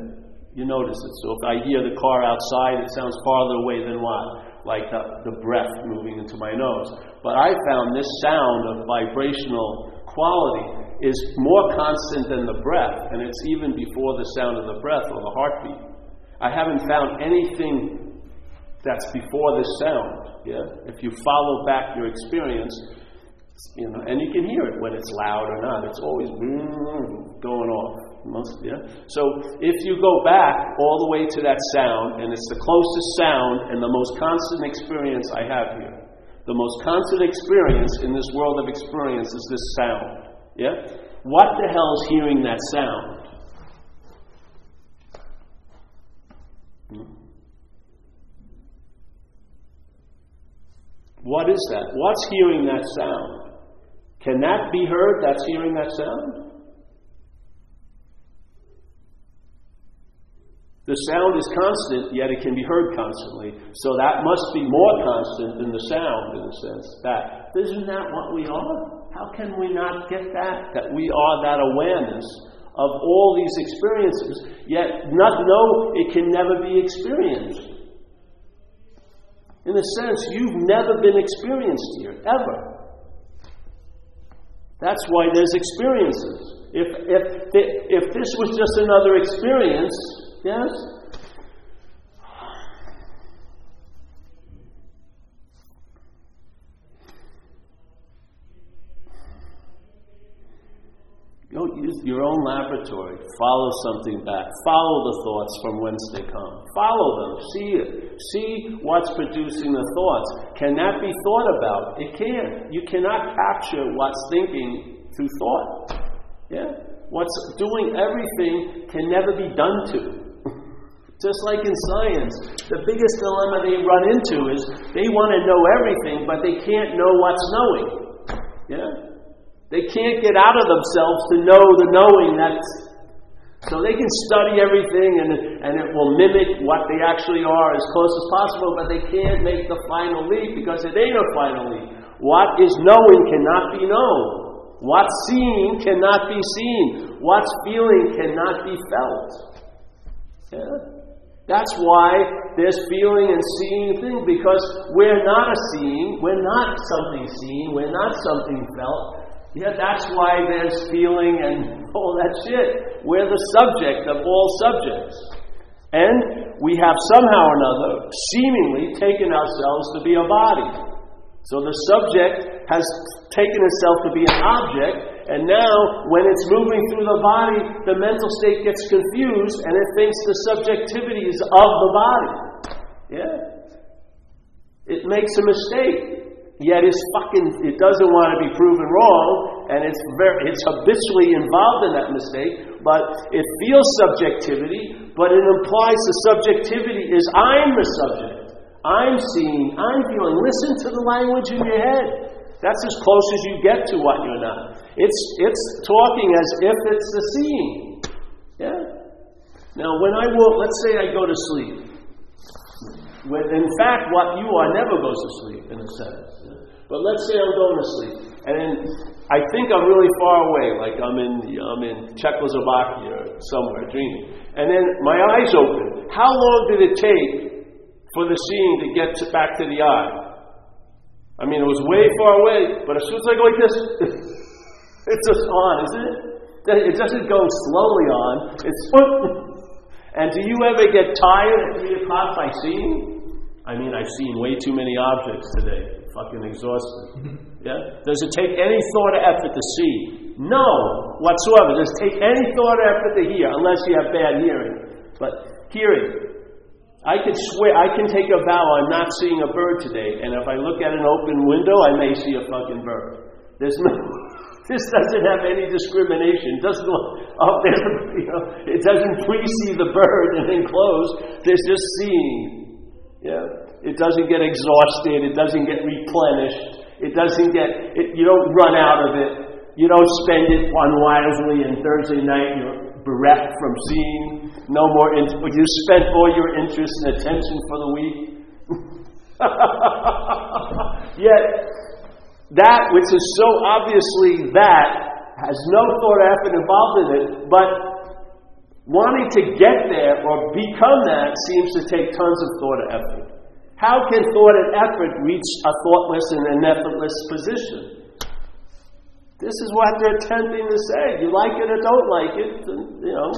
You notice it. So if I hear the car outside, it sounds farther away than what? Like the, the breath moving into my nose. But I found this sound of vibrational quality is more constant than the breath, and it's even before the sound of the breath or the heartbeat. I haven't found anything That's before this sound. Yeah? If you follow back your experience, you know, and you can hear it when it's loud or not. It's always going off. Most, yeah. So if you go back all the way to that sound, and it's the closest sound and the most constant experience I have here. The most constant experience in this world of experience is this sound. Yeah? What the hell is hearing that sound? Hmm? What is that? What's hearing that sound? Can that be heard? That's hearing that sound? The sound is constant, yet it can be heard constantly. So that must be more constant than the sound, in a sense. That isn't that what we are? How can we not get that? That we are that awareness of all these experiences, yet not know it can never be experienced. In a sense, you've never been experienced here, ever. That's why there's experiences. If, if, if this was just another experience, Yes? Don't use your own laboratory. Follow something back. Follow the thoughts from whence they come. Follow them. See it. See what's producing the thoughts. Can that be thought about? It can't. You cannot capture what's thinking through thought. Yeah? What's doing everything can never be done to. Just like in science, the biggest dilemma they run into is they want to know everything, but they can't know what's knowing. Yeah? They can't get out of themselves to know the knowing that's. So they can study everything and, and it will mimic what they actually are as close as possible, but they can't make the final leap because it ain't a final leap. What is knowing cannot be known. What's seen cannot be seen. What's feeling cannot be felt. Yeah? That's why there's feeling and seeing things, because we're not a seeing, we're not something seen, we're not something felt. Yeah, that's why there's feeling and all that shit. We're the subject of all subjects. And we have somehow or another seemingly taken ourselves to be a body. So the subject has taken itself to be an object, and now, when it's moving through the body, the mental state gets confused and it thinks the subjectivity is of the body. Yeah? It makes a mistake. Yet it's fucking, it doesn't want to be proven wrong, and it's very, it's habitually involved in that mistake, but it feels subjectivity, but it implies the subjectivity is I'm the subject. I'm seeing, I'm feeling. Listen to the language in your head. That's as close as you get to what you're not. It's, it's talking as if it's the seeing. Yeah? Now, when I will, let's say I go to sleep. When, in fact, what you are never goes to sleep, in a sense. But let's say I'm going to sleep. And I think I'm really far away, like I'm in, I'm in Czechoslovakia or somewhere dreaming. And then my eyes open. How long did it take for the seeing to get to, back to the eye? I mean, it was way far away, but as soon as I go like this, It's just on, isn't it? It doesn't go slowly on. It's and do you ever get tired at three o'clock by seeing? I mean, I've seen way too many objects today. Fucking exhausted. Yeah? Does it take any thought or effort to see? No, whatsoever. Does it take any thought or effort to hear, unless you have bad hearing? But hearing. I could swear, I can take a vow I'm not seeing a bird today, and if I look at an open window, I may see a fucking bird. There's no, this doesn't have any discrimination. It doesn't up there, you know, it doesn't pre-see the bird and then close. There's just seeing. Yeah. It doesn't get exhausted. It doesn't get replenished. It doesn't get, it, you don't run out of it. You don't spend it unwisely and Thursday night you're bereft from seeing. No more, in, you spent all your interest and attention for the week. Yet, that which is so obviously that has no thought effort involved in it, but wanting to get there or become that seems to take tons of thought and effort. How can thought and effort reach a thoughtless and an effortless position? This is what they're attempting to say. You like it or don't like it, you know,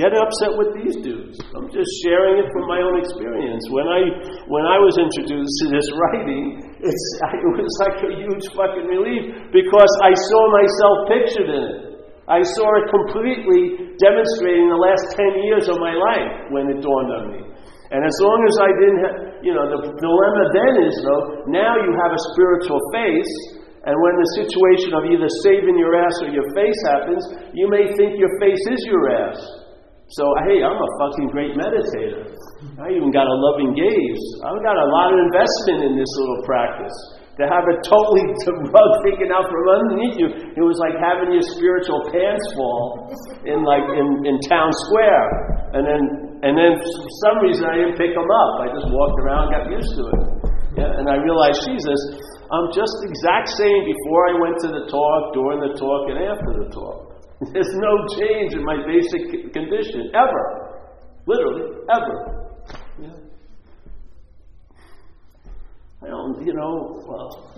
Get upset with these dudes. I'm just sharing it from my own experience. When I when I was introduced to this writing, it's, it was like a huge fucking relief because I saw myself pictured in it. I saw it completely demonstrating the last 10 years of my life when it dawned on me. And as long as I didn't have, you know, the dilemma then is though, now you have a spiritual face, and when the situation of either saving your ass or your face happens, you may think your face is your ass. So, hey, I'm a fucking great meditator. I even got a loving gaze. I've got a lot of investment in this little practice to have it totally rug taken out from underneath you. It was like having your spiritual pants fall in like in, in town square. And then and then for some reason I didn't pick them up. I just walked around, got used to it. Yeah, and I realized, Jesus, I'm just the exact same before I went to the talk, during the talk, and after the talk. There's no change in my basic condition ever, literally ever. Yeah. I don't, you know, well,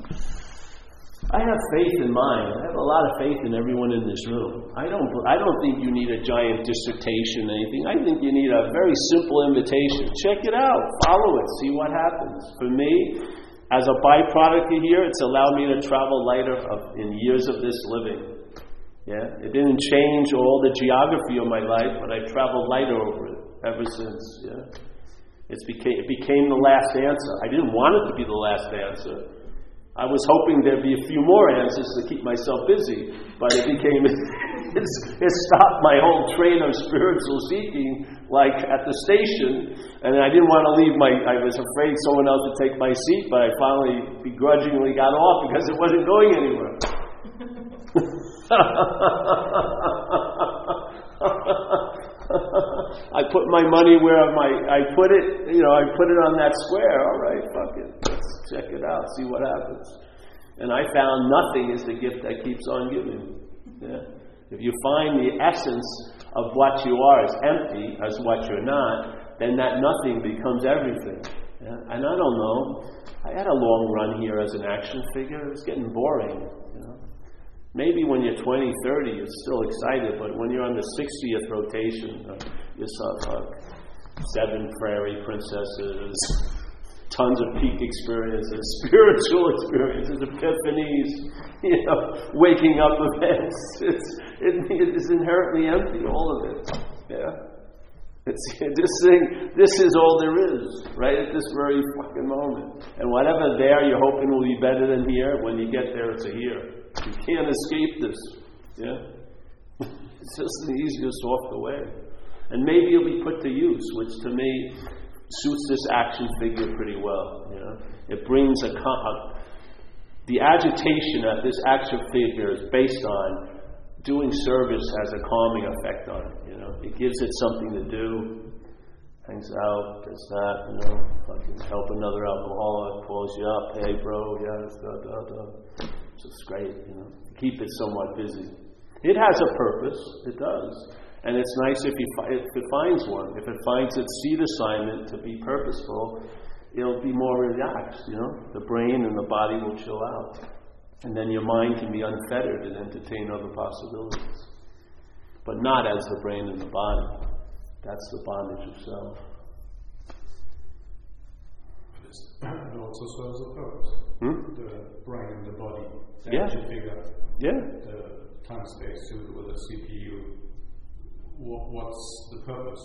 I have faith in mine. I have a lot of faith in everyone in this room. I don't, I don't think you need a giant dissertation or anything. I think you need a very simple invitation. Check it out, follow it, see what happens. For me, as a byproduct of here, it's allowed me to travel lighter in years of this living. Yeah, it didn't change all the geography of my life, but I traveled lighter over it ever since. Yeah. It's became, it became the last answer. I didn't want it to be the last answer. I was hoping there'd be a few more answers to keep myself busy, but it became, it's, it stopped my whole train of spiritual seeking, like at the station, and I didn't want to leave my, I was afraid someone else would take my seat, but I finally begrudgingly got off because it wasn't going anywhere. I put my money where my I put it, you know, I put it on that square. All right, fuck it. Let's check it out, see what happens. And I found nothing is the gift that keeps on giving. Yeah. If you find the essence of what you are is empty as what you're not, then that nothing becomes everything. Yeah. And I don't know. I had a long run here as an action figure. It was getting boring. Maybe when you're 20, 30, you're still excited, but when you're on the 60th rotation, uh, you saw uh, seven prairie princesses, tons of peak experiences, spiritual experiences, epiphanies, you know, waking up events. It's, it, it is inherently empty, all of it. Yeah. It's, this thing, this is all there is, right at this very fucking moment. And whatever there you're hoping will be better than here, when you get there, it's a here. You can't escape this. Yeah? it's just the easiest off the way. And maybe it'll be put to use, which to me suits this action figure pretty well. You know? It brings a, a the agitation that this action figure is based on doing service has a calming effect on it. You know, it gives it something to do. Hangs out, does that, you know, fucking help another alcoholic, calls you up, hey bro, yes, da da da. It's great, you know, keep it somewhat busy. It has a purpose, it does. And it's nice if, if it finds one. If it finds its seed assignment to be purposeful, it'll be more relaxed, you know. The brain and the body will chill out. And then your mind can be unfettered and entertain other possibilities. But not as the brain and the body. That's the bondage of self. It also serves a purpose. Hmm? The brain and the body. The Yeah. action figure, Yeah. the time space suit with a CPU. What, what's the purpose?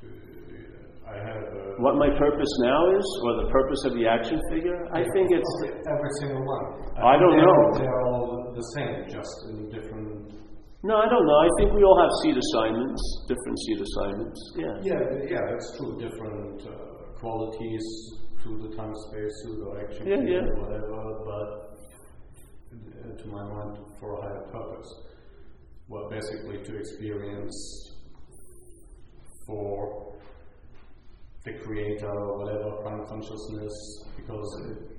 To, uh, I have a, What my purpose now is, or the purpose of the action figure, I think it's. Every single one. I don't they're, know. They're all the same, just in different. No, I don't know. I think we all have seed assignments, different seed assignments. Yeah. Yeah, yeah, that's true. Different uh, qualities to the time space, to the action Yeah, yeah. whatever. But uh, to my mind, for a higher purpose. Well, basically to experience for the creator or whatever prime consciousness, because it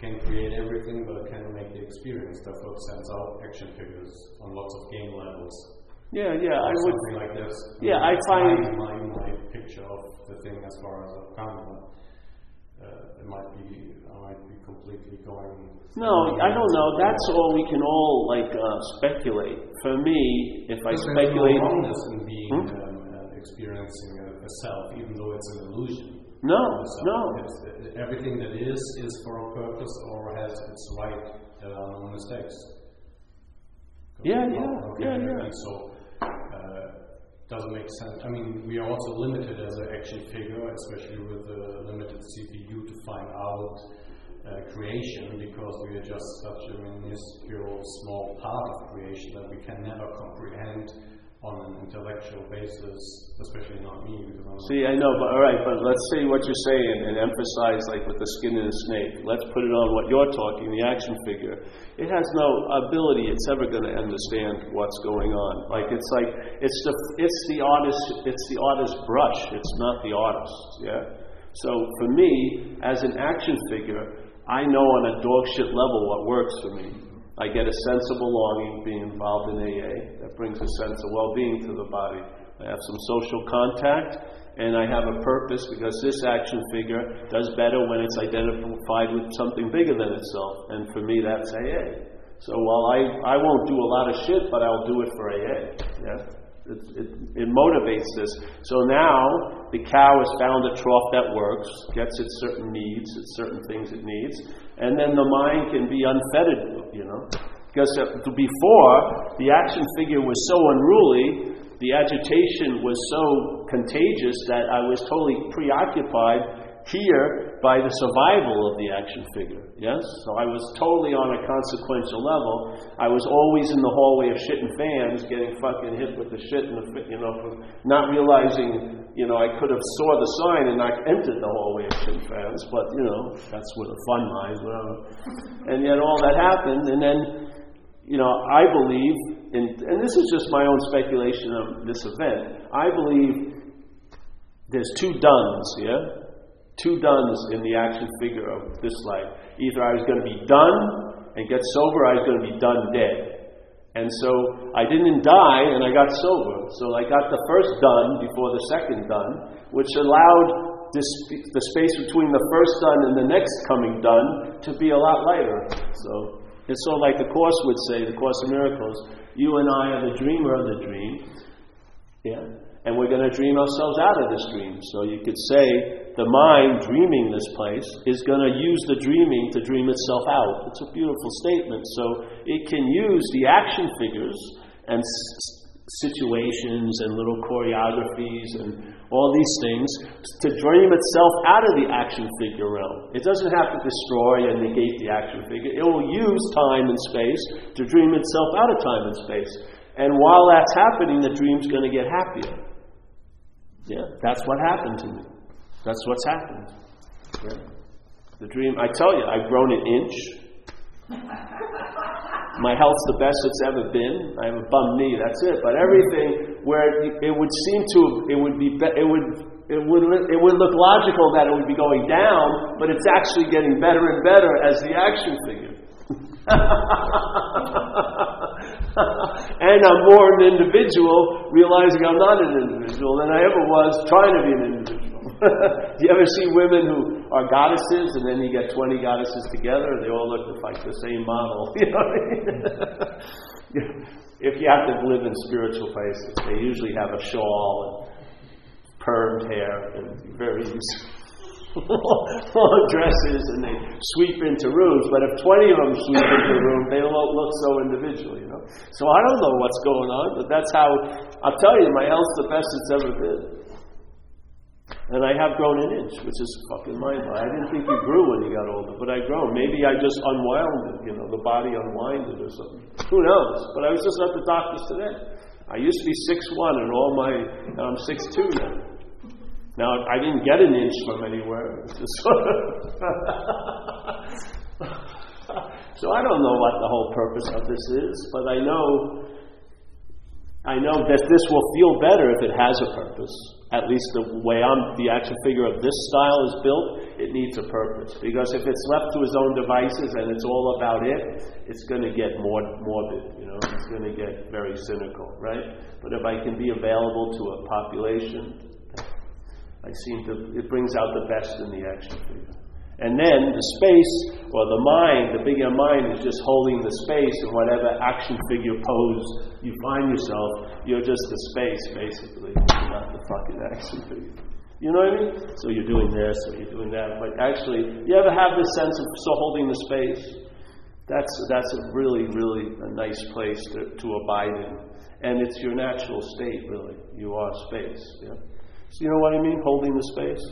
can create everything, but it can make the experience. Therefore, it sends out action figures on lots of game levels. Yeah, yeah. I would. Something like this. Yeah, I that's find- my, my, my picture of the thing as far as I've come. Uh, it might be, I might be completely going. No, I don't know. That's all we can all like uh, speculate. For me, if I Because there's speculate, no wrongness in being Hmm? um, uh, experiencing a, a self, even though it's an illusion. no, no. It's, uh, everything that is is for a purpose or has its right. There are no mistakes. Yeah, yeah, yeah, yeah. And so, doesn't make sense. I mean, we are also limited as an action figure, especially with the limited CPU to find out uh, creation, because we are just such a minuscule, small part of creation that we can never comprehend on an intellectual basis, especially not me, See, I know, but all right, but let's say what you're saying and emphasize, like with the skin in the snake. Let's put it on what you're talking, the action figure. It has no ability; it's ever going to understand what's going on. Like it's like it's the it's the artist it's the artist's brush. It's not the artist. Yeah. So for me, as an action figure, I know on a dog shit level what works for me. I get a sense of belonging being involved in AA. That brings a sense of well being to the body. I have some social contact, and I have a purpose because this action figure does better when it's identified with something bigger than itself. And for me, that's AA. So while I, I won't do a lot of shit, but I'll do it for AA. Yeah? It, it, it motivates this. So now the cow has found a trough that works, gets its certain needs, its certain things it needs, and then the mind can be unfettered, you know. Because uh, before, the action figure was so unruly, the agitation was so contagious that I was totally preoccupied here by the survival of the action figure. Yes? So I was totally on a consequential level. I was always in the hallway of shit and fans, getting fucking hit with the shit and the, you know, for not realizing, you know, I could have saw the sign and not entered the hallway of shit fans, but, you know, that's where the fun lies, whatever. And yet all that happened, and then, you know, I believe, in, and this is just my own speculation of this event, I believe there's two duns, yeah? Two duns in the action figure of this life. Either I was going to be done and get sober, I was going to be done dead. And so I didn't die and I got sober. So I got the first done before the second done, which allowed this, the space between the first done and the next coming done to be a lot lighter. So it's sort of like the Course would say, the Course of Miracles, you and I are the dreamer of the dream. Yeah? And we're going to dream ourselves out of this dream. So you could say the mind dreaming this place is going to use the dreaming to dream itself out. It's a beautiful statement. So it can use the action figures and s- situations and little choreographies and all these things to dream itself out of the action figure realm. It doesn't have to destroy and negate the action figure. It will use time and space to dream itself out of time and space. And while that's happening, the dream's going to get happier. Yeah, that's what happened to me. That's what's happened. The dream, I tell you, I've grown an inch. My health's the best it's ever been. I have a bum knee, that's it. But everything where it, would seem to, it would be- it would, it would, it would look logical that it would be going down, but it's actually getting better and better as the action figure. and I'm more an individual, realizing I'm not an individual than I ever was trying to be an individual. Do you ever see women who are goddesses and then you get 20 goddesses together and they all look like the same model? You know if you have to live in spiritual places, they usually have a shawl and permed hair and very long dresses and they sweep into rooms. But if 20 of them sweep into a room, they don't look so individual, you know. So I don't know what's going on, but that's how, I'll tell you, my health's the best it's ever been. And I have grown an inch, which is fucking mind blowing. I didn't think you grew when you got older, but I grown. Maybe I just unwound it, you know, the body unwinded or something. Who knows? But I was just at the doctor's today. I used to be six one, and all my, I'm 6'2 now. Now, I didn't get an inch from anywhere. So I don't know what the whole purpose of this is, but I know I know that this will feel better if it has a purpose. At least the way I'm, the action figure of this style is built, it needs a purpose. Because if it's left to his own devices and it's all about it, it's going to get more morbid. You know, it's going to get very cynical, right? But if I can be available to a population, I seem to. It brings out the best in the action figure. And then the space or the mind, the bigger mind, is just holding the space in whatever action figure pose you find yourself. You're just the space, basically, not the fucking action figure. You know what I mean? So you're doing this, or you're doing that. But actually, you ever have this sense of so holding the space? That's, that's a really, really a nice place to, to abide in. And it's your natural state, really. You are space. Yeah? So you know what I mean? Holding the space?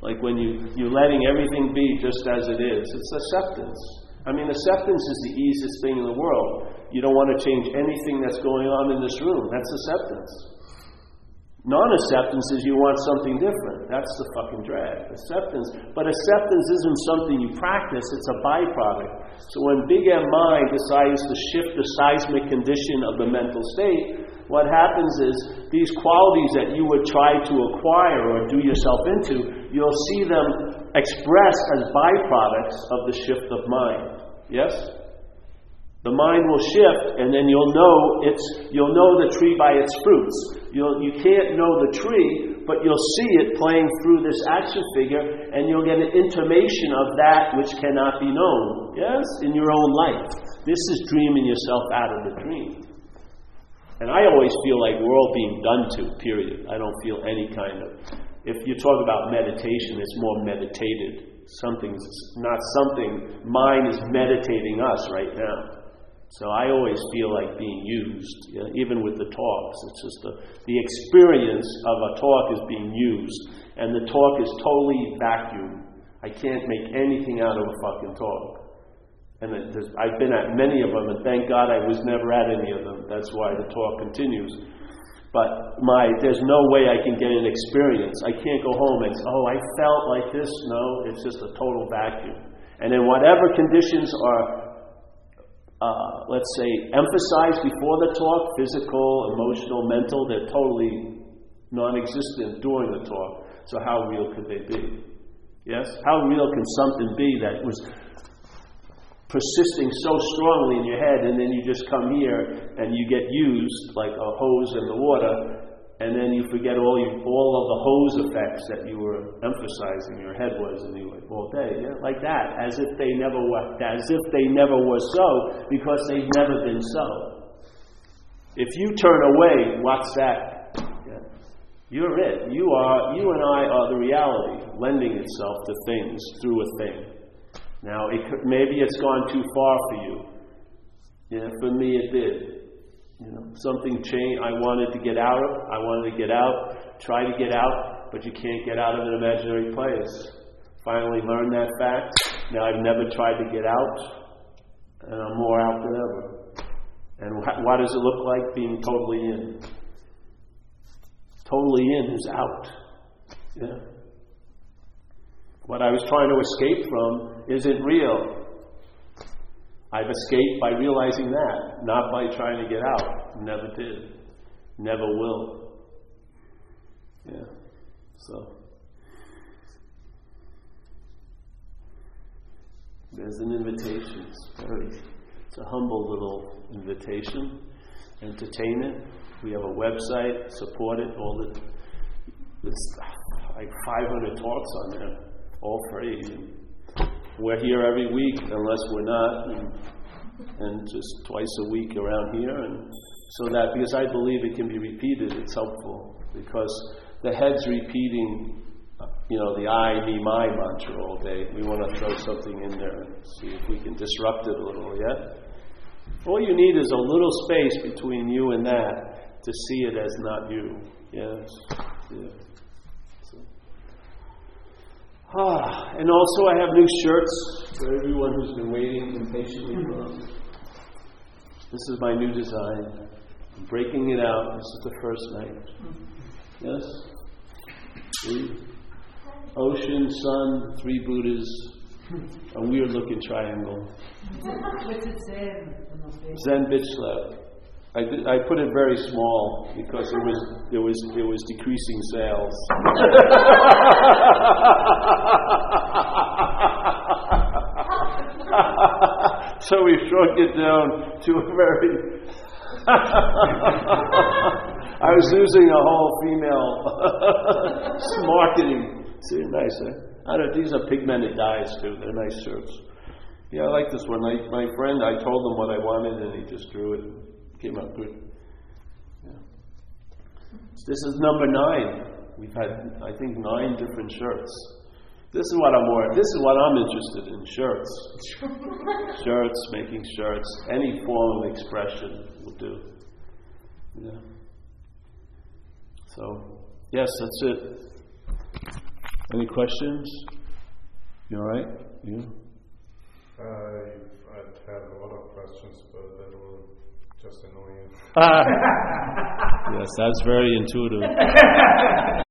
Like when you, you're letting everything be just as it is. It's acceptance. I mean, acceptance is the easiest thing in the world. You don't want to change anything that's going on in this room. That's acceptance. Non acceptance is you want something different. That's the fucking drag. Acceptance. But acceptance isn't something you practice, it's a byproduct. So when Big M mind decides to shift the seismic condition of the mental state, what happens is these qualities that you would try to acquire or do yourself into, you'll see them expressed as byproducts of the shift of mind. Yes? The mind will shift, and then you'll know it's you'll know the tree by its fruits. You'll, you can't know the tree, but you'll see it playing through this action figure, and you'll get an intimation of that which cannot be known. Yes, in your own life. This is dreaming yourself out of the dream. And I always feel like we're all being done to, period. I don't feel any kind of. If you talk about meditation, it's more meditated. Something's not something, mind is meditating us right now. So I always feel like being used, you know, even with the talks. It's just the, the experience of a talk is being used, and the talk is totally vacuum. I can't make anything out of a fucking talk. And I've been at many of them, and thank God I was never at any of them. That's why the talk continues. But my, there's no way I can get an experience. I can't go home and say, oh, I felt like this. No, it's just a total vacuum. And in whatever conditions are, uh, let's say, emphasized before the talk physical, emotional, mental they're totally non existent during the talk. So, how real could they be? Yes? How real can something be that was persisting so strongly in your head, and then you just come here and you get used like a hose in the water, and then you forget all you, all of the hose effects that you were emphasizing your head was you all day, yeah, like that, as if they never were, as if they never were so, because they've never been so. If you turn away, what's that? You're it. You are. You and I are the reality, lending itself to things through a thing. Now, it could, maybe it's gone too far for you. Yeah, for me it did. You know, something changed. I wanted to get out of. I wanted to get out. Try to get out, but you can't get out of an imaginary place. Finally learned that fact. Now I've never tried to get out, and I'm more out than ever. And wh- what does it look like being totally in? Totally in is out. Yeah. What I was trying to escape from isn't real. I've escaped by realizing that, not by trying to get out. Never did. Never will. Yeah. So. There's an invitation. It's very, it's a humble little invitation. Entertain it. We have a website, support it, all the, there's like 500 talks on there all free. We're here every week, unless we're not, and, and just twice a week around here. And so that, because I believe it can be repeated, it's helpful. Because the head's repeating, you know, the I, me, my mantra all day. We want to throw something in there and see if we can disrupt it a little, yeah? All you need is a little space between you and that to see it as not you. Yes? Yeah. Ah, and also, I have new shirts for everyone who's been waiting impatiently for them. This is my new design. I'm breaking it out. This is the first night. Yes? Three. Ocean, sun, three Buddhas, a weird looking triangle. What's it Zen? Zen bitch slap. I, did, I put it very small because it was it was it was decreasing sales. so we shrunk it down to a very. I was using a whole female marketing. See, nice, eh? I don't, these are pigmented dyes too. They're nice shirts. Yeah, I like this one. My, my friend, I told him what I wanted and he just drew it. Came up good. Yeah. This is number nine. We've had, I think, nine different shirts. This is what I'm more, this is what I'm interested in, shirts. shirts, making shirts, any form of expression will do. Yeah. So, yes, that's it. Any questions? You all right? You? I, I'd have a lot of questions, but that will just annoy you. Uh, yes, that's very intuitive.